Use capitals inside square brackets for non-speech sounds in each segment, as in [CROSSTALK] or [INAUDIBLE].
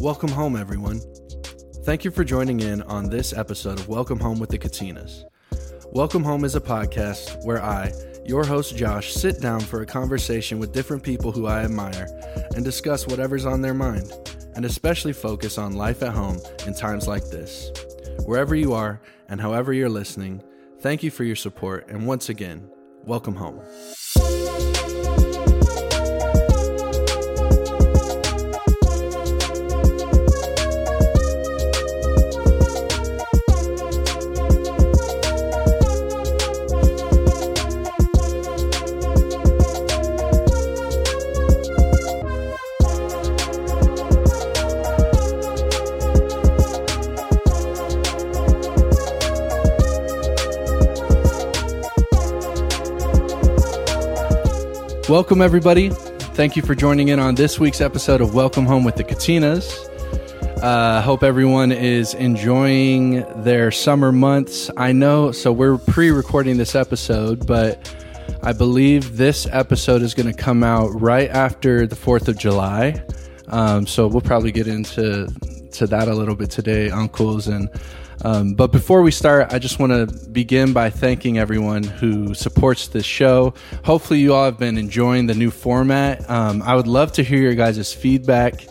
Welcome home, everyone. Thank you for joining in on this episode of Welcome Home with the Katinas. Welcome Home is a podcast where I, your host Josh, sit down for a conversation with different people who I admire and discuss whatever's on their mind, and especially focus on life at home in times like this. Wherever you are and however you're listening, thank you for your support, and once again, welcome home. Welcome, everybody. Thank you for joining in on this week's episode of Welcome Home with the Katinas. Uh, hope everyone is enjoying their summer months. I know, so we're pre recording this episode, but I believe this episode is going to come out right after the 4th of July. Um, so we'll probably get into to that a little bit today, uncles. And um, but before we start, I just want to begin by thanking everyone who supports this show. Hopefully, you all have been enjoying the new format. Um, I would love to hear your guys' feedback.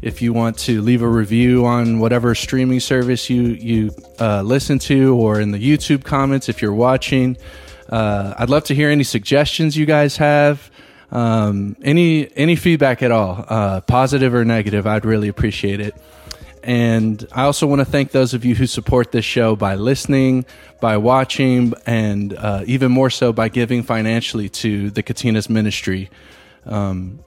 If you want to leave a review on whatever streaming service you you uh, listen to, or in the YouTube comments if you're watching, uh, I'd love to hear any suggestions you guys have. Um, any any feedback at all, uh, positive or negative, I'd really appreciate it. And I also want to thank those of you who support this show by listening, by watching, and uh, even more so by giving financially to the Katinas ministry. Um,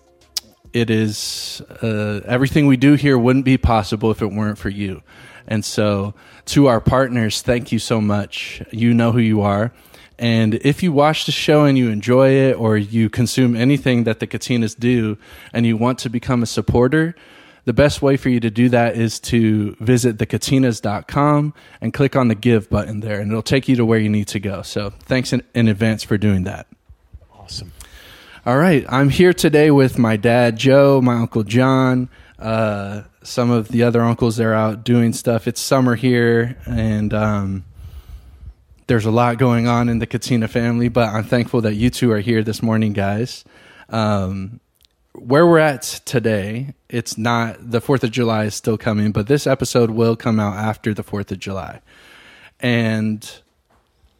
it is uh, everything we do here wouldn't be possible if it weren't for you. And so, to our partners, thank you so much. You know who you are. And if you watch the show and you enjoy it, or you consume anything that the Katinas do, and you want to become a supporter, the best way for you to do that is to visit thekatinas.com and click on the give button there, and it'll take you to where you need to go. So thanks in, in advance for doing that. Awesome. All right. I'm here today with my dad, Joe, my uncle, John, uh, some of the other uncles that are out doing stuff. It's summer here, and um, there's a lot going on in the Katina family, but I'm thankful that you two are here this morning, guys. Um, where we're at today, it's not the 4th of July is still coming, but this episode will come out after the 4th of July. And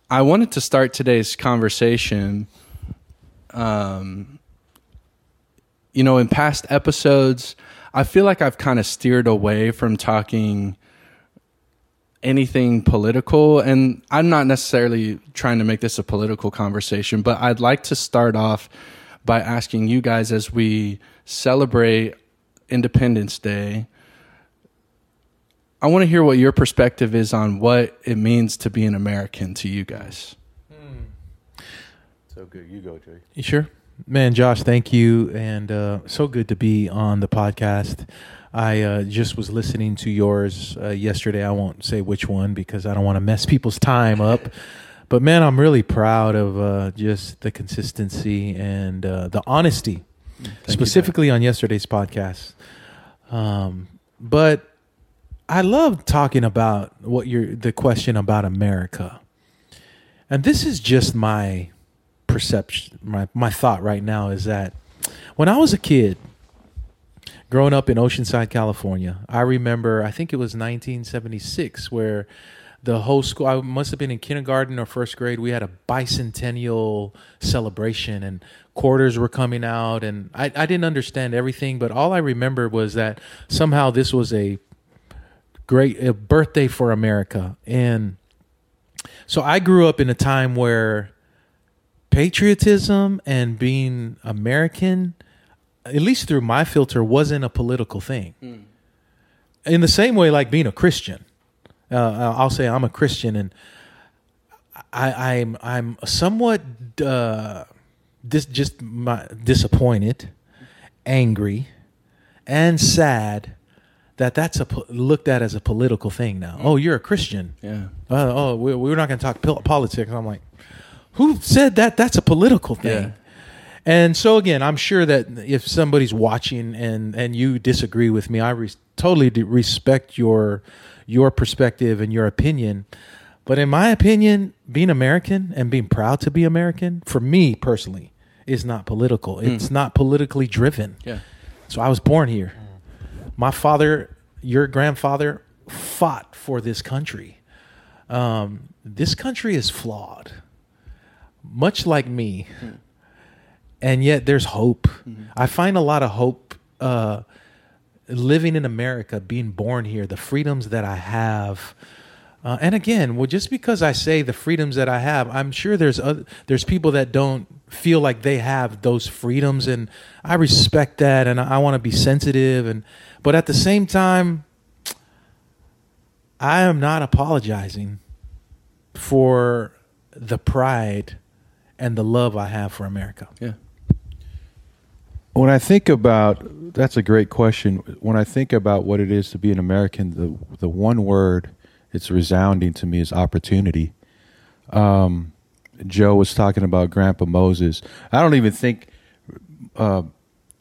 I wanted to start today's conversation. Um, you know, in past episodes, I feel like I've kind of steered away from talking anything political. And I'm not necessarily trying to make this a political conversation, but I'd like to start off by asking you guys as we celebrate Independence Day. I want to hear what your perspective is on what it means to be an American to you guys. So good. You go, Jay. You sure? Man, Josh, thank you. And uh, so good to be on the podcast. I uh, just was listening to yours uh, yesterday. I won't say which one because I don't want to mess people's time up. [LAUGHS] But man, I'm really proud of uh, just the consistency and uh, the honesty, specifically on yesterday's podcast. Um, but I love talking about what you're the question about America, and this is just my perception. My my thought right now is that when I was a kid, growing up in Oceanside, California, I remember I think it was 1976 where the whole school i must have been in kindergarten or first grade we had a bicentennial celebration and quarters were coming out and I, I didn't understand everything but all i remember was that somehow this was a great a birthday for america. And so i grew up in a time where patriotism and being american at least through my filter wasn't a political thing. Hmm. In the same way like being a christian uh, I'll say I'm a Christian, and I, I'm I'm somewhat uh, dis, just my, disappointed, angry, and sad that that's a looked at as a political thing now. Oh, you're a Christian. Yeah. Uh, oh, we- we're not going to talk pol- politics. I'm like, who said that? That's a political thing. Yeah. And so again, I'm sure that if somebody's watching and and you disagree with me, I res- totally respect your your perspective and your opinion. But in my opinion, being American and being proud to be American, for me personally, is not political. It's not politically driven. Yeah. So I was born here. My father, your grandfather, fought for this country. Um, this country is flawed, much like me, and yet there's hope. I find a lot of hope uh, living in America, being born here, the freedoms that I have. Uh, and again, well, just because I say the freedoms that I have, I'm sure there's other, there's people that don't feel like they have those freedoms, and I respect that, and I, I want to be sensitive, and but at the same time, I am not apologizing for the pride and the love I have for America. Yeah. When I think about that's a great question. When I think about what it is to be an American, the the one word it's resounding to me is opportunity. Um, Joe was talking about Grandpa Moses. I don't even think uh,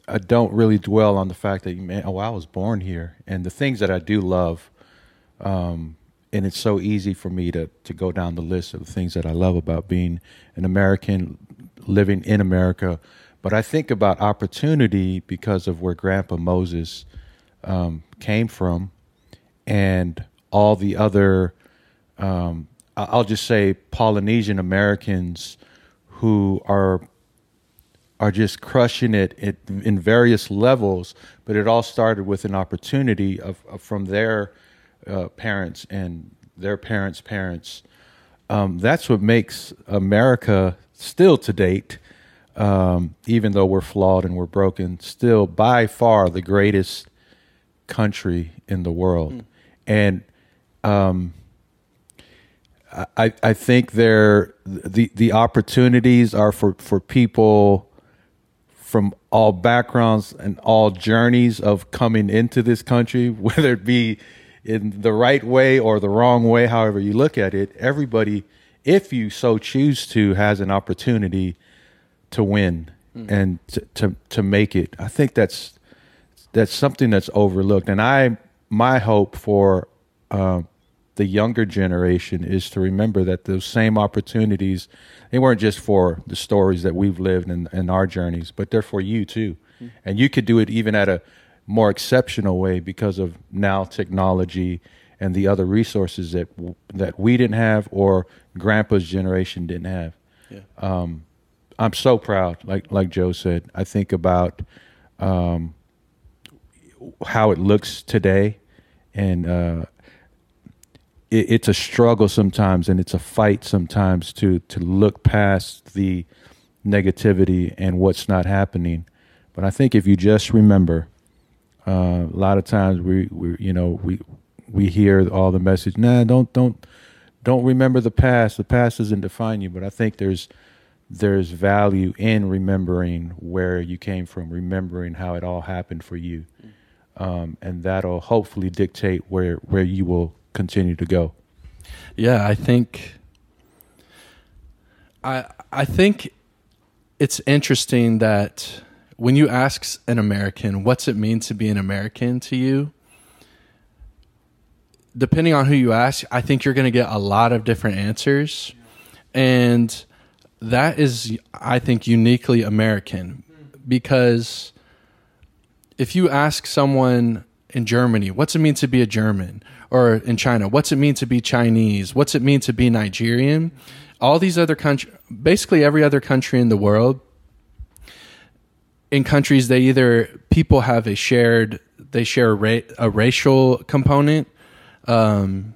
I don't really dwell on the fact that man, oh, I was born here, and the things that I do love. Um, and it's so easy for me to to go down the list of the things that I love about being an American, living in America. But I think about opportunity because of where Grandpa Moses um, came from, and all the other, um, I'll just say Polynesian Americans who are are just crushing it in various levels. But it all started with an opportunity of, of from their uh, parents and their parents' parents. Um, that's what makes America still to date, um, even though we're flawed and we're broken, still by far the greatest country in the world. And um, I, I think there the the opportunities are for, for people from all backgrounds and all journeys of coming into this country, [LAUGHS] whether it be in the right way or the wrong way, however you look at it, everybody, if you so choose to, has an opportunity to win and to, to to make it. I think that's that's something that's overlooked, and I my hope for uh, the younger generation is to remember that those same opportunities they weren't just for the stories that we've lived in, in our journeys, but they're for you too, and you could do it even at a more exceptional way because of now technology and the other resources that w- that we didn't have or grandpa's generation didn't have. Um, I'm so proud. Like like Joe said, I think about um, how it looks today, and uh, it, it's a struggle sometimes, and it's a fight sometimes to to look past the negativity and what's not happening. But I think if you just remember, uh, a lot of times we we you know we we hear all the message. Nah, don't don't don't remember the past. The past doesn't define you. But I think there's there's value in remembering where you came from, remembering how it all happened for you, um, and that'll hopefully dictate where where you will continue to go. Yeah, I think I I think it's interesting that when you ask an American what's it mean to be an American to you, depending on who you ask, I think you're going to get a lot of different answers. And that is I think uniquely American because if you ask someone in Germany, what's it mean to be a German? Or in China, what's it mean to be Chinese? What's it mean to be Nigerian? All these other countries, basically every other country in the world, in countries they either people have a shared they share a, ra- a racial component um,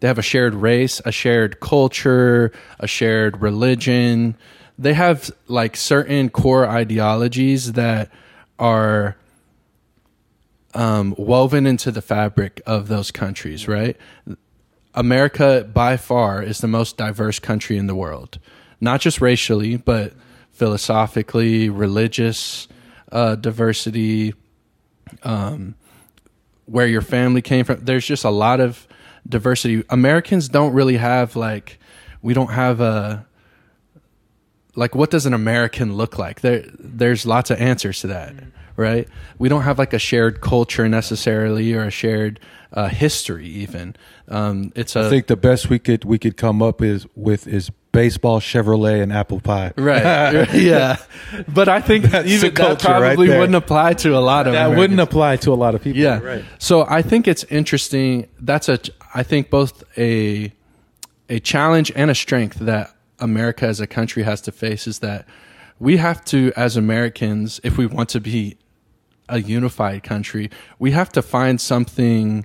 they have a shared race a shared culture a shared religion. They have like certain core ideologies that are um, woven into the fabric of those countries right? America by far is the most diverse country in the world. Not just racially but philosophically religious uh, diversity um, where your family came from. There's just a lot of diversity. Americans don't really have like we don't have a like what does an American look like? There there's lots of answers to that, right? We don't have like a shared culture necessarily or a shared uh, history even. Um, it's a I think the best we could we could come up is with is baseball, Chevrolet, and apple pie. right, [LAUGHS] yeah. But I think That's even the [LAUGHS] that culture right probably wouldn't apply to a lot of that Americans. wouldn't apply to a lot of people. Yeah. right. So I think it's interesting. That's a I think both a a challenge and a strength that America as a country has to face is that we have to as Americans if we want to be a unified country, we have to find something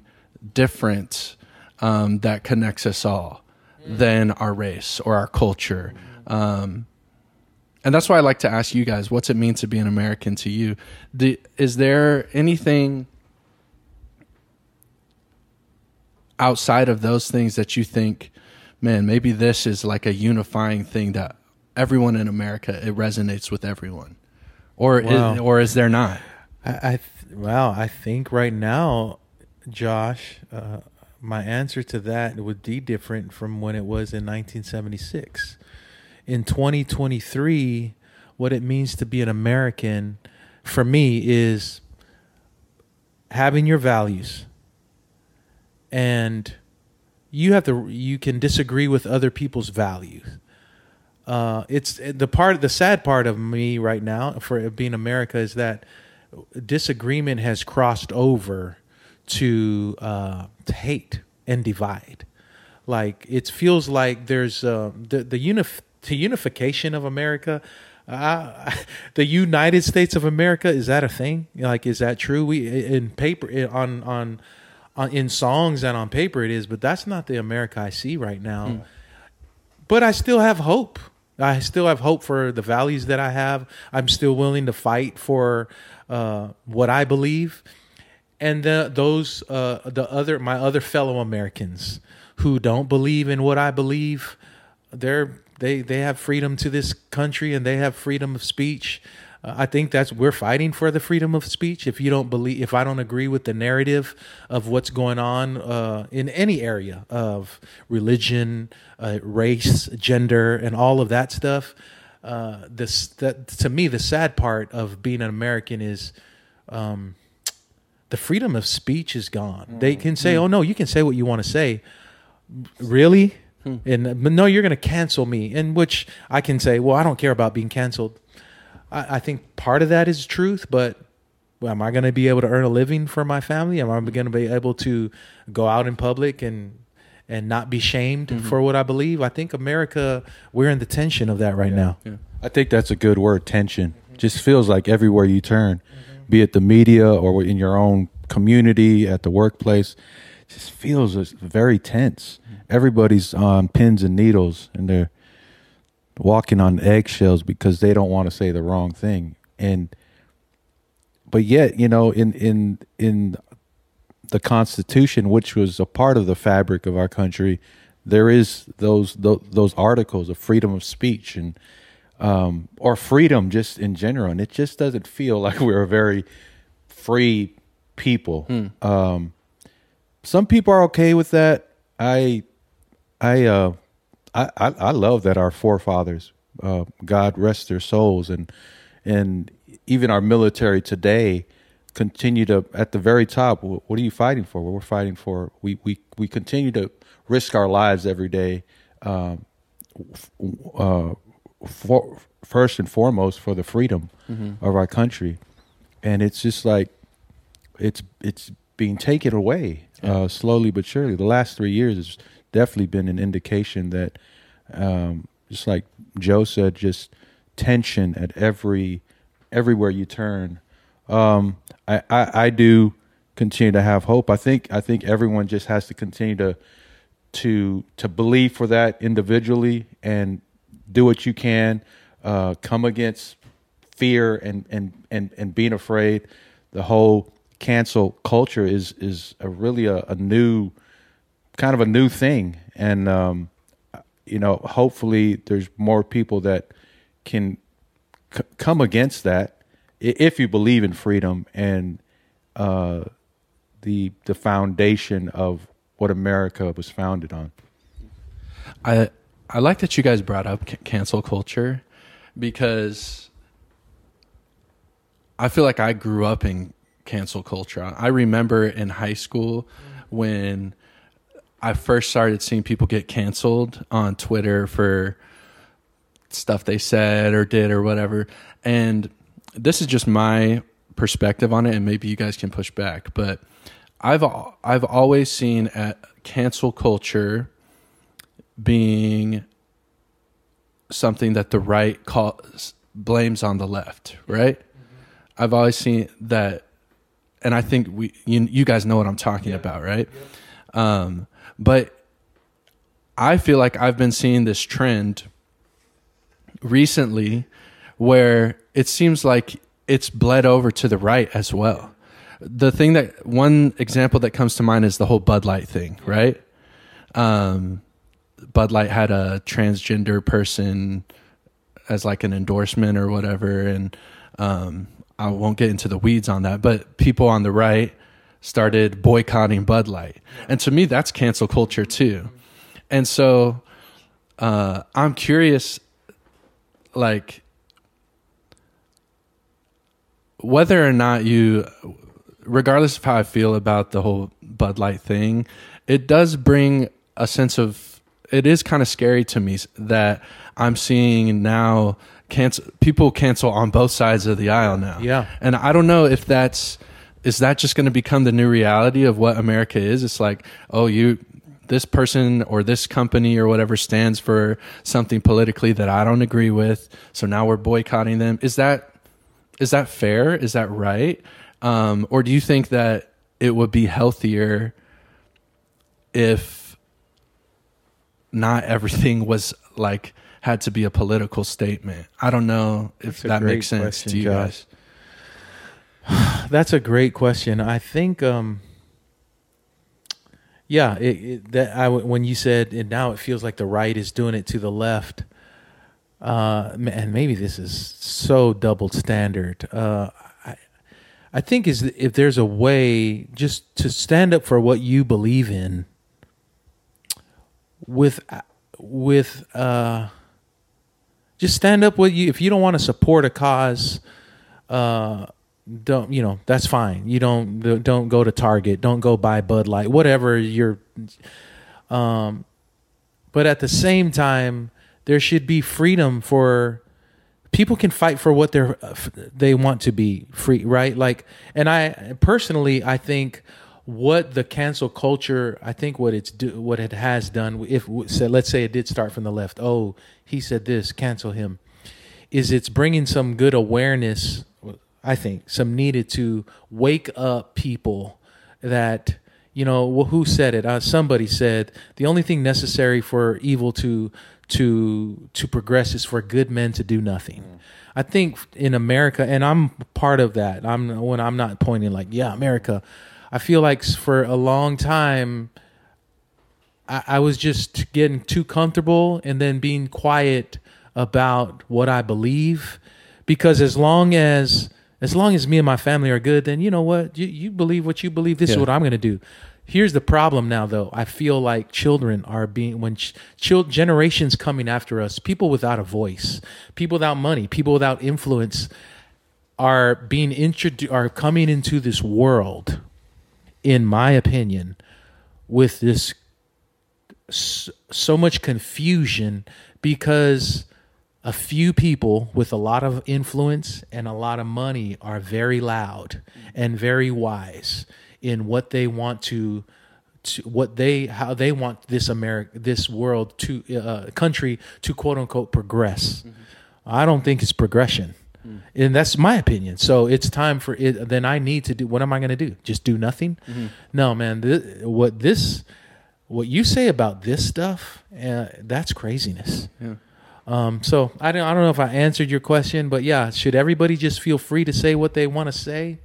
different um, that connects us all than our race or our culture. Um, and that's why I like to ask you guys, what's it mean to be an American to you? The, is there anything outside of those things that you think, man, maybe this is like a unifying thing that everyone in America it resonates with everyone, or Wow. is, or is there not? I, I th- wow, I think right now, Josh, uh, my answer to that would be different from when it was in 1976. In 2023, what it means to be an American for me is having your values and you have to you can disagree with other people's values uh, it's the part the sad part of me right now for being America is that disagreement has crossed over to uh, to hate and divide. Like it feels like there's uh, the the unif- to unification of America. Uh, [LAUGHS] the United States of America is that a thing? Like, is that true? We in paper on on on in songs and on paper it is, but that's not the America I see right now but I still have hope. I still have hope for the values that I have. I'm still willing to fight for uh, what I believe, and the, those uh, the other my other fellow Americans who don't believe in what I believe, they're they they have freedom to this country and they have freedom of speech. Uh, I think that's we're fighting for the freedom of speech. If you don't believe, if I don't agree with the narrative of what's going on uh, in any area of religion, uh, race, gender, and all of that stuff, uh, this that to me the sad part of being an American is. Um, the freedom of speech is gone. They can say, "Oh no, you can say what you want to say." Really? And but no, you're going to cancel me. In which I can say, "Well, I don't care about being canceled." I, I think part of that is truth, but well, am I going to be able to earn a living for my family? Am I going to be able to go out in public and and not be shamed mm-hmm. for what I believe? I think America, we're in the tension of that right now. I think that's a good word, tension. Just feels like everywhere you turn, be it the media or in your own community, at the workplace, just feels very tense. Mm-hmm. Everybody's on pins and needles and they're walking on eggshells because they don't want to say the wrong thing. And but yet, you know, in in in the Constitution, which was a part of the fabric of our country, there is those those, those articles of freedom of speech and um, or freedom just in general, and it just doesn't feel [LAUGHS] like we're a very free people. Um, some people are okay with that. I, I, uh, I, I, I love that our forefathers, uh, God rest their souls, and and even our military today continue to at the very top. What are you fighting for? What we're fighting for. We we we continue to risk our lives every day. Um, f- uh, for, first and foremost for the freedom of our country, and it's just like it's it's being taken away uh, slowly but surely. The last three years has definitely been an indication that, um, just like Joe said, just tension at every everywhere you turn. Um, I, I I do continue to have hope. I think I think everyone just has to continue to to to believe for that individually and do what you can. Uh, come against fear and and and and being afraid. The whole cancel culture is is a really a, a new kind of a new thing, and um, you know, hopefully, there's more people that can c- come against that if you believe in freedom and uh, the the foundation of what America was founded on. I I like that you guys brought up cancel culture because I feel like I grew up in cancel culture. I remember in high school when I first started seeing people get canceled on Twitter for stuff they said or did or whatever. And this is just my perspective on it and maybe you guys can push back, but I've I've always seen at cancel culture being something that the right calls blames on the left, right? I've always seen that, and I think we you, you guys know what I'm talking about, right? Um, but I feel like I've been seeing this trend recently where it seems like it's bled over to the right as well. The thing that one example that comes to mind is the whole Bud Light thing, right? Um, Bud Light had a transgender person as like an endorsement or whatever, and um, I won't get into the weeds on that. But people on the right started boycotting Bud Light, and to me, that's cancel culture too. And so, uh, I'm curious, like whether or not you, regardless of how I feel about the whole Bud Light thing, it does bring a sense of it is kind of scary to me that I'm seeing now cancel people cancel on both sides of the aisle now. Yeah. And I don't know if that's is that just going to become the new reality of what America is? It's like, oh, you this person or this company or whatever stands for something politically that I don't agree with, so now we're boycotting them. Is that is that fair? Is that right? Um, or do you think that it would be healthier if not everything was like had to be a political statement? I don't know if That's that makes sense question, to you Josh. guys. [SIGHS] That's a great question. I think, um, yeah, it, it, that I when you said and now it feels like the right is doing it to the left. Uh, and maybe this is so double standard. Uh, I, I think is if there's a way just to stand up for what you believe in, with with uh, just stand up with you. If you don't want to support a cause, uh, don't you know that's fine. You don't don't go to Target. Don't go buy Bud Light. Whatever you're. Um, but at the same time, there should be freedom for people can fight for what they're they want to be free, right? Like, and I personally, I think what the cancel culture, I think what it's do, what it has done. If so, let's say it did start from the left. Oh, he said this, cancel him. Is it's bringing some good awareness. I think some needed to wake up people that you know well, who said it uh, somebody said the only thing necessary for evil to to to progress is for good men to do nothing mm. i think in america and i'm part of that i'm when i'm not pointing like yeah america i feel like for a long time I, I was just getting too comfortable and then being quiet about what i believe because as long as as long as me and my family are good, then you know what? You, you believe what you believe. This Yeah. is what I'm going to do. Here's the problem now, though. I feel like children are being, when ch- chil- generations coming after us, people without a voice, people without money, people without influence are being introduced, are coming into this world, in my opinion, with this s- so much confusion because a few people with a lot of influence and a lot of money are very loud and very wise in what they want to to what they how they want this America this world to uh, country to quote unquote progress. I don't think it's progression. And that's my opinion. So it's time for it. Then I need to do. What am I going to do? Just do nothing? No, man. Th- what this, what you say about this stuff, uh, that's craziness. Yeah. Um, so I don't, I don't know if I answered your question, but yeah, should everybody just feel free to say what they want to say?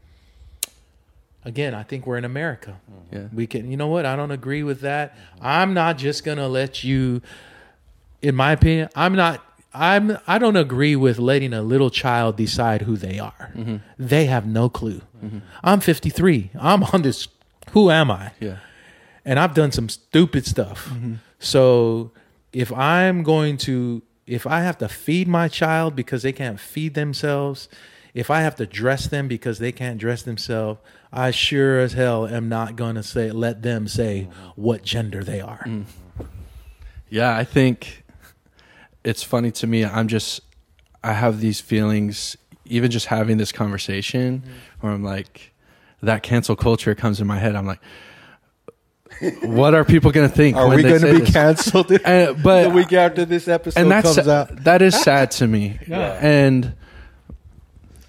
Again, I think we're in America. Yeah. We can, you know what? I don't agree with that. I'm not just gonna let you. In my opinion, I'm not. I'm. I don't agree with letting a little child decide who they are. Mm-hmm. They have no clue. Mm-hmm. I'm 53. I'm on this Who am I? Yeah. and I've done some stupid stuff. Mm-hmm. So if I'm going to, if I have to feed my child because they can't feed themselves, if I have to dress them because they can't dress themselves, I sure as hell am not going to say let them say what gender they are. Mm. Yeah, I think it's funny to me. I'm just, I have these feelings, even just having this conversation, mm-hmm. where I'm like, that cancel culture comes in my head. I'm like, what are people going to think? Are when we going to be this? canceled Uh, [LAUGHS] but the week after this episode and that's comes out? that is sad to me. [LAUGHS] And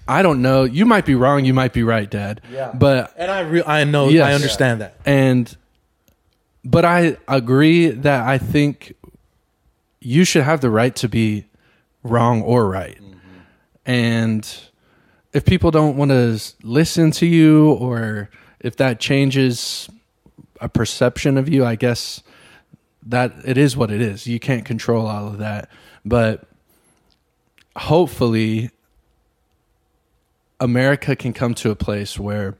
I don't know. You might be wrong. You might be right, Dad. Yeah. But And I re- I know Yes. I understand that. and but I agree that I think you should have the right to be wrong or right. And if people don't want to listen to you or if that changes a perception of you, I guess that it is what it is. You can't control all of that. But hopefully America can come to a place where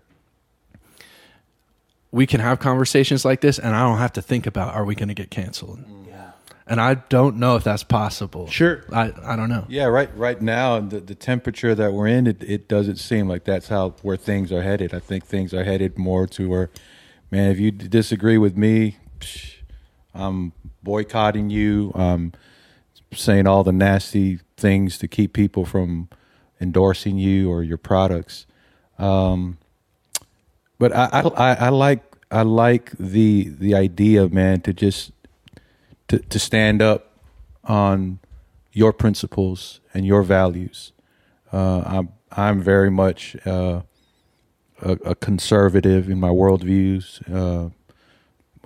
we can have conversations like this and I don't have to think about are we going to get canceled. Mm. Yeah. And I don't know if that's possible. Sure. I, I don't know. Yeah, right. Right now, the the temperature that we're in, it, it doesn't seem like that's how where things are headed. I think things are headed more to where, man, if you disagree with me, psh, I'm boycotting you. I'm saying all the nasty things to keep people from endorsing you or your products. Um, but I, I, I, like I like the the idea, man, to just to, to stand up on your principles and your values. Uh, I'm I'm very much uh, a, a conservative in my worldviews uh,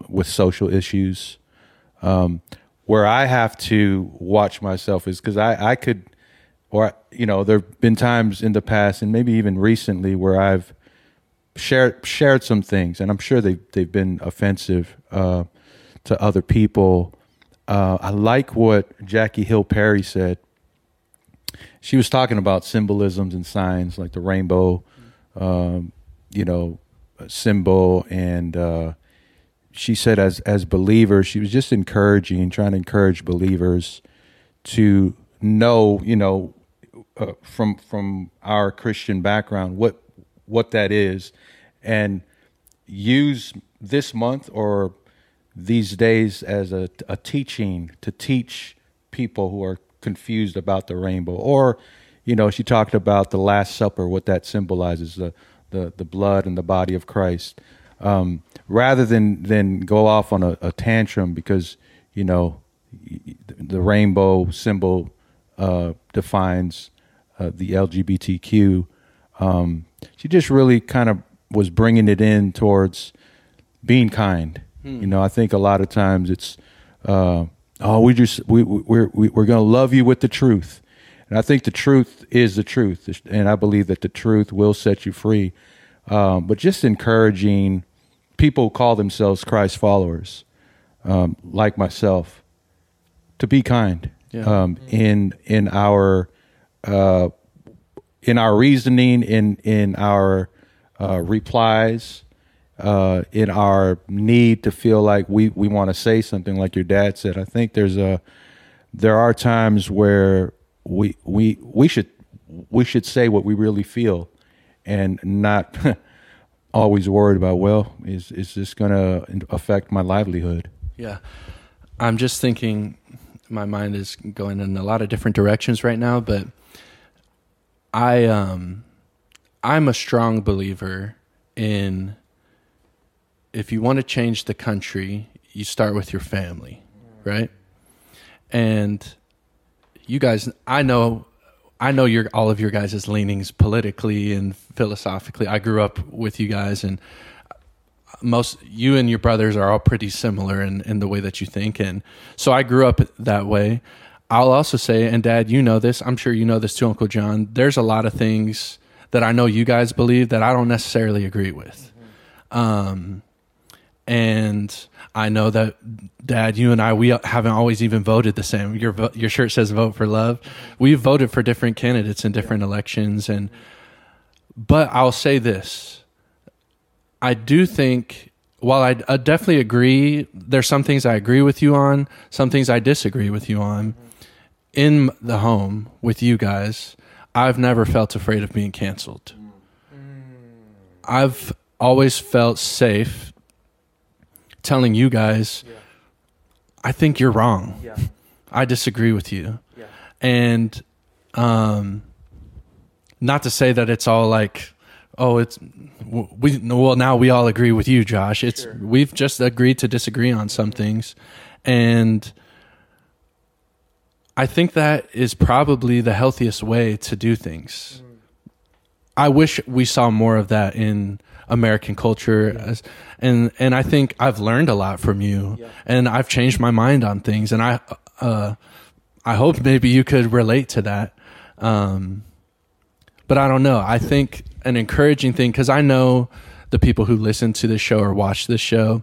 with social issues. Um, where I have to watch myself is because I, I could, or you know, there've been times in the past and maybe even recently where I've shared shared some things, and I'm sure they they've been offensive uh, to other people. Uh, I like what Jackie Hill Perry said. She was talking about symbolisms and signs like the rainbow, um, you know, symbol, and uh, she said as as believers, she was just encouraging, trying to encourage believers to know, you know, uh, from from our Christian background what what that is, and use this month or these days as a, a teaching to teach people who are confused about the rainbow. Or you know she talked about the last supper what that symbolizes the the, the blood and the body of christ um, rather than than go off on a, a tantrum because you know the rainbow symbol uh, defines uh, the lgbtq um, she just really kind of was bringing it in towards being kind. You know, I think a lot of times it's, uh, oh, we just we we- we're we, we're going to love you with the truth, and I think the truth is the truth, and I believe that the truth will set you free. Um, but just encouraging people who call themselves Christ followers, um, like myself, to be kind Yeah. um, in in our uh, in our reasoning, in in our uh, replies, uh, in our need to feel like we we want to say something, like your dad said. I think there's a there are times where we we we should we should say what we really feel, and not [LAUGHS] always worried about well is is this going to affect my livelihood? Yeah. I'm just thinking my mind is going in a lot of different directions right now, but I um I'm a strong believer in if you want to change the country, you start with your family, right? And you guys I know I know your all of your guys' leanings politically and philosophically. I grew up with you guys and most you and your brothers are all pretty similar in, in the way that you think. And so i grew up that way. I'll also say and dad you know this i'm sure you know this too uncle john there's a lot of things that i know you guys believe that i don't necessarily agree with. Um, and i know that dad you and i we haven't always even voted the same. Your your shirt says vote for love. We've voted for different candidates in different elections. And but i'll say this. I do think while I, I definitely agree, there's some things I agree with you on, some things I disagree with you on. In the home with you guys, I've never felt afraid of being canceled. Mm. I've always felt safe telling you guys, I think you're wrong. Yeah. I disagree with you. Yeah. And um not to say that it's all like oh it's we well now we all agree with you Josh. It's Sure. we've just agreed to disagree on some things and I think that is probably the healthiest way to do things. I wish we saw more of that in American culture, as, and and I think I've learned a lot from you, Yeah. and I've changed my mind on things, and I uh, I hope maybe you could relate to that. Um, but I don't know. I think an encouraging thing because I know the people who listen to this show or watch this show.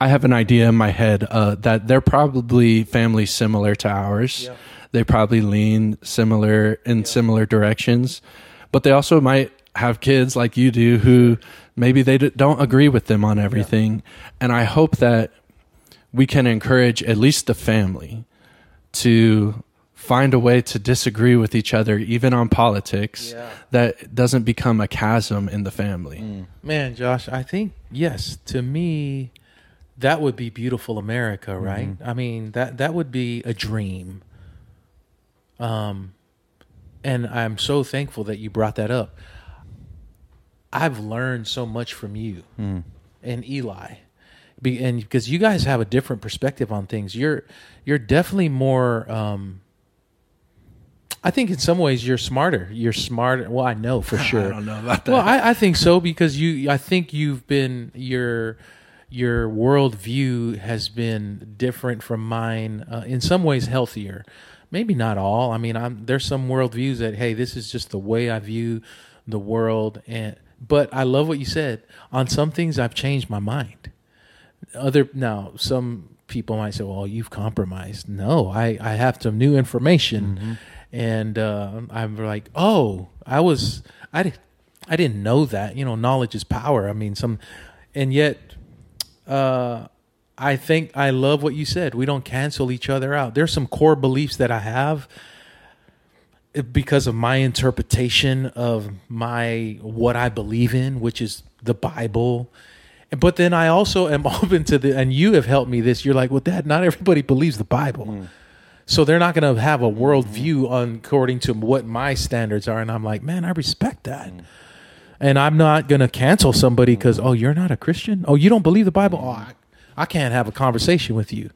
I have an idea in my head uh, that they're probably families similar to ours. Yeah. They probably lean similar in similar directions, but they also might have kids like you do who maybe they don't agree with them on everything. And I hope that we can encourage at least the family to find a way to disagree with each other, even on politics, Yeah. that doesn't become a chasm in the family. Man, Josh, I think yes. To me, that would be beautiful America, right? I mean that that would be a dream. Um, and I'm so thankful that you brought that up. I've learned so much from you and Eli, be, and because you guys have a different perspective on things. You're you're definitely more. Um, I think in some ways you're smarter. You're smarter. Well, I know for [LAUGHS] sure. I don't know about that. Well, I, I think so because you. I think you've been your your worldview has been different from mine. Uh, in some ways, healthier. Maybe not all. I mean, I'm there's some worldviews that hey, this is just the way I view the world. And but I love what you said. On some things, I've changed my mind. Other now, some people might say, "Well, you've compromised." No, I I have some new information, and uh, I'm like, "Oh, I was I didn't I didn't know that." You know, knowledge is power. I mean, some, and yet, uh, I think I love what you said. We don't cancel each other out. There's some core beliefs that I have because of my interpretation of my what I believe in, which is the Bible. But then I also am [LAUGHS] open to the, and you have helped me this. You're like, well, Dad, not everybody believes the Bible. Mm. So they're not going to have a worldview on according to what my standards are. And I'm like, man, I respect that. Mm. And I'm not going to cancel somebody because, mm. oh, you're not a Christian. Oh, you don't believe the Bible. Oh, I, I can't have a conversation with you.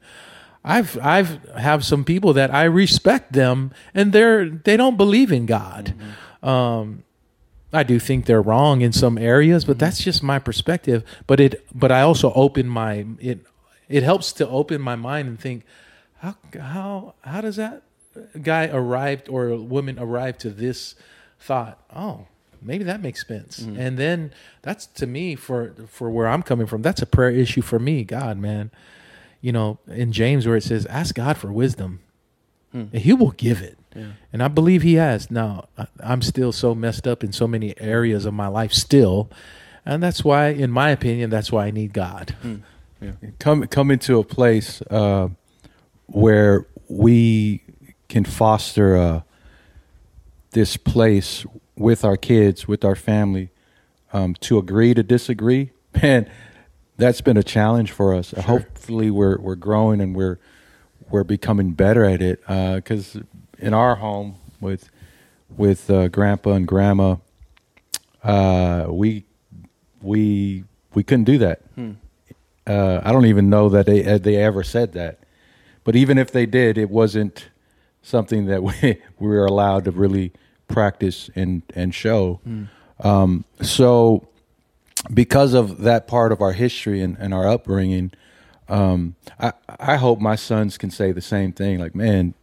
I've I've have some people that I respect them, and they're they don't believe in God. Mm-hmm. Um, I do think they're wrong in some areas, but mm-hmm. that's just my perspective. But it but I also open my it it helps to open my mind and think how how how does that guy arrived or woman arrive to this thought? Oh, maybe that makes sense. Mm-hmm. And then that's to me for for where I'm coming from. That's a prayer issue for me. God, man, you know, in James where it says, "Ask God for wisdom, and He will give it." And I believe He has. Now, I- I'm still so messed up in so many areas of my life still, and that's why, in my opinion, that's why I need God. come come into a place uh, where we can foster uh, this place with our kids, with our family, um, to agree to disagree. [LAUGHS] Man, that's been a challenge for us. Hopefully, we're we're growing and we're we're becoming better at it. Because in our home with with uh, Grandpa and Grandma, uh, we we we couldn't do that. Uh, I don't even know that they uh, they ever said that. But even if they did, it wasn't something that [LAUGHS] we, we were allowed to really practice and and show. Um, so, because of that part of our history and, and our upbringing, um, I I hope my sons can say the same thing. Like, man,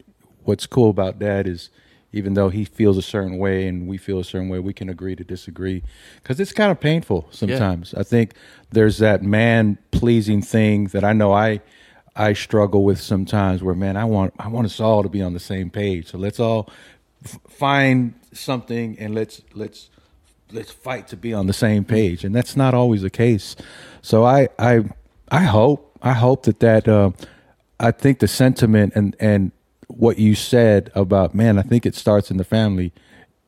what's cool about dad is even though he feels a certain way and we feel a certain way, we can agree to disagree because it's kind of painful sometimes. I think there's that man pleasing thing that I know I I struggle with sometimes. Where man, I want I want us all to be on the same page. So let's all f- find something and let's let's let's fight to be on the same page, and that's not always the case. So I I I hope I hope that that uh, I think the sentiment and and what you said about man, I think it starts in the family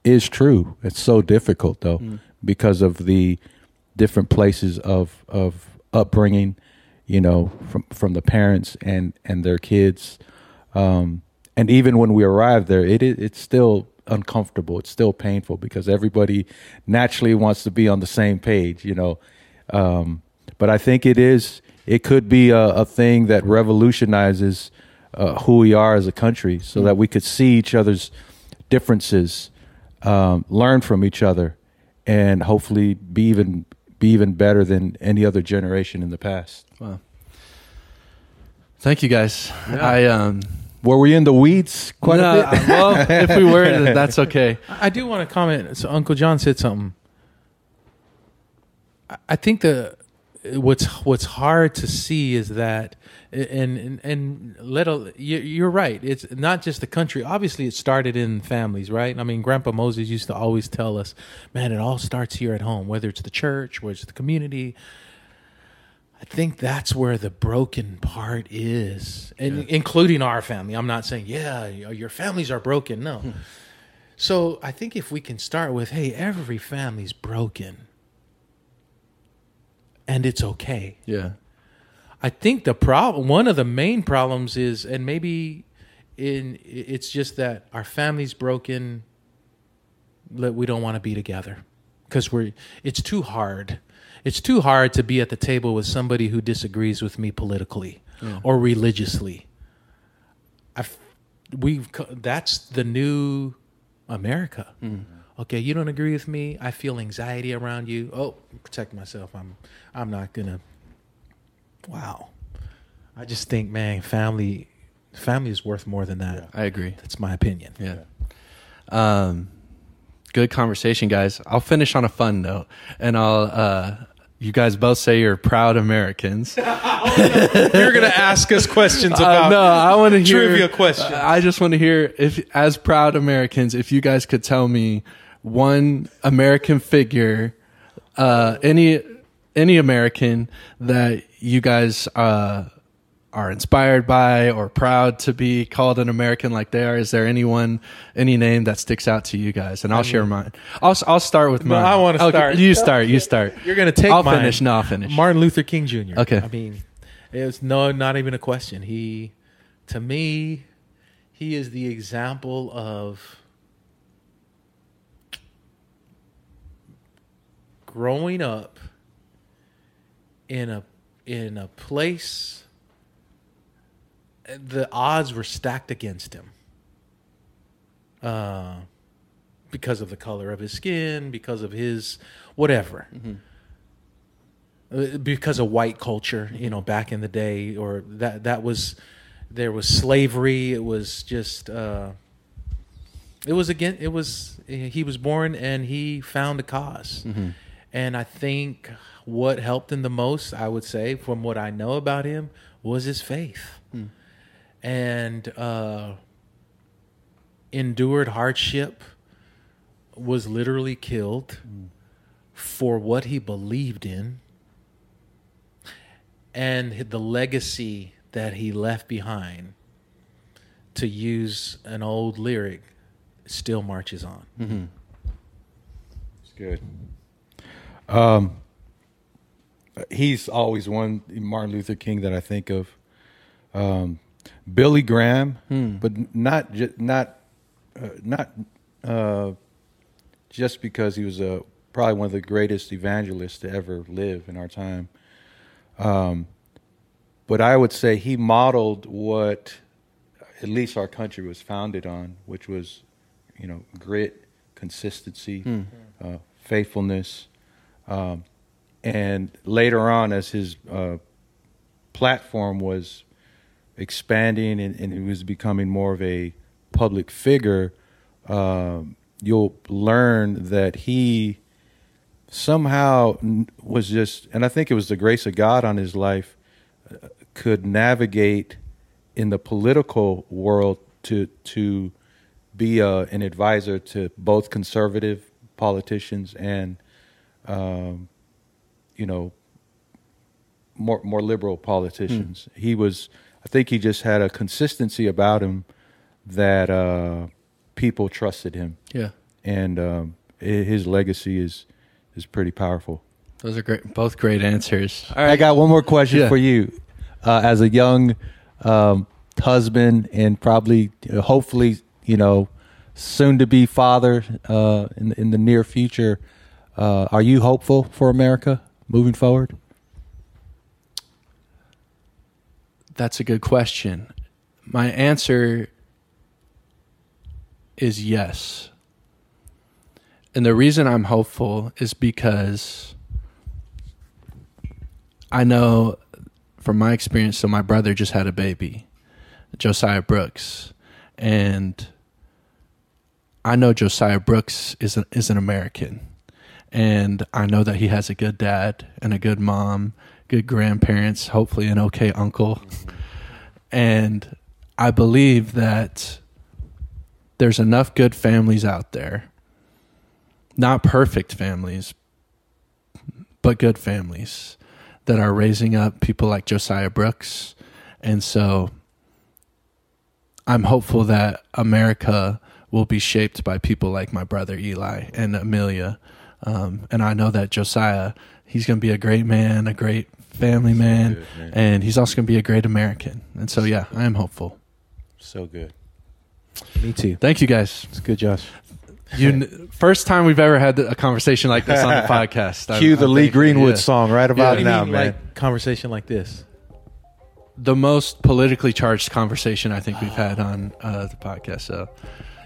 is true. It's so difficult though mm. because of the different places of of upbringing, you know, from from the parents and and their kids. Um, and even when we arrive there, it it's still uncomfortable. It's still painful because everybody naturally wants to be on the same page, you know. Um, but I think it is. It could be a, a thing that revolutionizes uh, who we are as a country, so mm-hmm. that we could see each other's differences, um, learn from each other, and hopefully be even be even better than any other generation in the past. Wow. Thank you guys. Yeah. I um were we in the weeds quite no, a bit? Uh, well, if we were, [LAUGHS] that's okay. I do want to comment. So Uncle John said something. I think the what's what's hard to see is that and and, and let a, you're right it's not just the country obviously it started in families right i mean grandpa moses used to always tell us man it all starts here at home whether it's the church whether it's the community I think that's where the broken part is, and yeah. including our family. I'm not saying, yeah, your families are broken. No. Hmm. So I think if we can start with, hey, every family's broken, and it's okay. Yeah. I think the problem, one of the main problems is, and maybe in it's just that our family's broken. That we don't want to be together because we're it's too hard it's too hard to be at the table with somebody who disagrees with me politically yeah. or religiously. I, we've that's the new America. Mm. Okay, you don't agree with me. I feel anxiety around you. Oh, protect myself. I'm I'm not gonna. Wow, I just think, man, family family is worth more than that. Yeah, I agree. That's my opinion. Yeah. Um, good conversation, guys. I'll finish on a fun note, and I'll uh, you guys both say you're proud Americans. [LAUGHS] you're going to ask us questions uh, about uh, no, I want to hear trivia questions. I just want to hear if, as proud Americans, if you guys could tell me one American figure, uh, any any American that you guys uh, are inspired by or proud to be called an American like they are? Is there anyone, any name that sticks out to you guys? And I'll I mean, share mine. I'll I'll start with mine. No, I want to start. You start. You start. You're gonna take. I'll mine. finish. No, I'll finish. Martin Luther King Jr. Okay. I mean, it's no, not even a question. He, to me, he is the example of growing up in a in a place the odds were stacked against him. Uh, because of the color of his skin, because of his whatever. Mm-hmm. Uh, because of white culture, you know, back in the day, or that that was there was slavery. It was just uh, it was again. It was he was born and he found a because mm-hmm. and I think what helped him the most, I would say, from what I know about him, was his faith. And uh, endured hardship, was literally killed mm. for what he believed in, and the legacy that he left behind, to use an old lyric, still marches on. Mm-hmm. It's good. Um, he's always one Martin Luther King that I think of. Um, Billy Graham, hmm. but not just not uh, not uh, just because he was a probably one of the greatest evangelists to ever live in our time. Um, but I would say he modeled what at least our country was founded on, which was, you know, grit, consistency, hmm. uh, faithfulness, um, and later on, as his uh, platform was expanding and, and he was becoming more of a public figure, um, you'll learn that he somehow was just, and I think it was the grace of God on his life, uh, could navigate in the political world to to be a, uh, an advisor to both conservative politicians and, um, you know, more more liberal politicians. He was, I think, he just had a consistency about him that uh, people trusted him, Yeah. and um, his legacy is is pretty powerful. Those are great. Both great answers. All I got one more question Yeah. for you. Uh, as a young um, husband and probably, uh, hopefully, you know, soon to be father uh, in in the near future, uh, are you hopeful for America moving forward? That's a good question. My answer is yes. And the reason I'm hopeful is because I know from my experience, so my brother just had a baby, Josiah Brooks. And I know Josiah Brooks is an, is an American. And I know that he has a good dad and a good mom, good grandparents, hopefully an okay uncle. And I believe that there's enough good families out there, not perfect families, but good families that are raising up people like Josiah Brooks. And so I'm hopeful that America will be shaped by people like my brother Eli and Amelia. Um, and I know that Josiah, he's going to be a great man, a great family man, good, man. and he's also going to be a great American. And so, yeah, I am hopeful. So good. Me too. Thank you guys. It's good, Josh. You first time we've ever had a conversation like this on the [LAUGHS] podcast. I'm- Cue the I'm Lee thankful, Greenwood yeah. song right about do you now, mean, man. Like conversation like this. The most politically charged conversation I think we've had on uh, the podcast. So,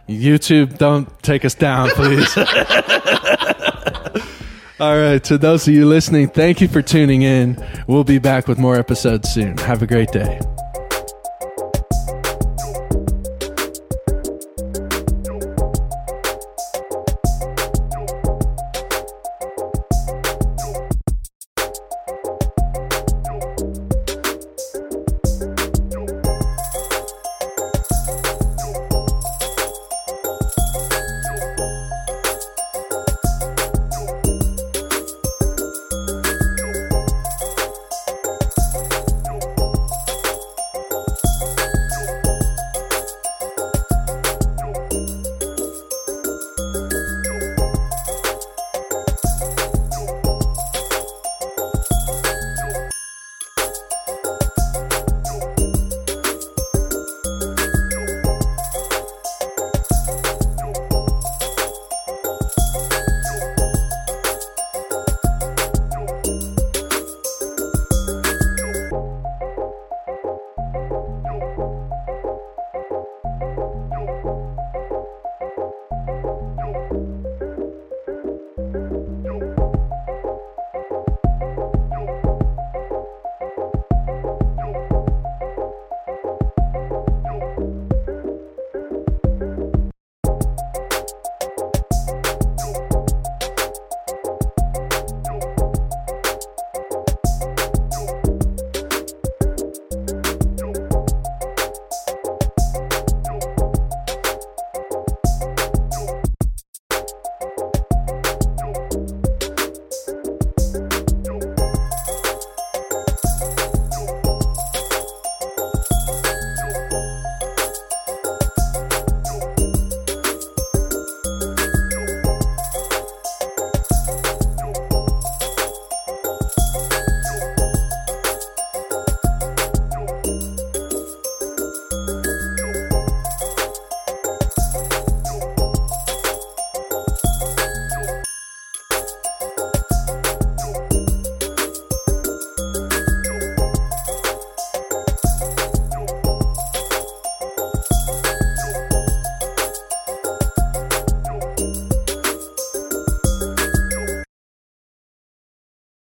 YouTube, don't take us down, please. [LAUGHS] [LAUGHS] All right, to those of you listening, thank you for tuning in. We'll be back with more episodes soon. Have a great day.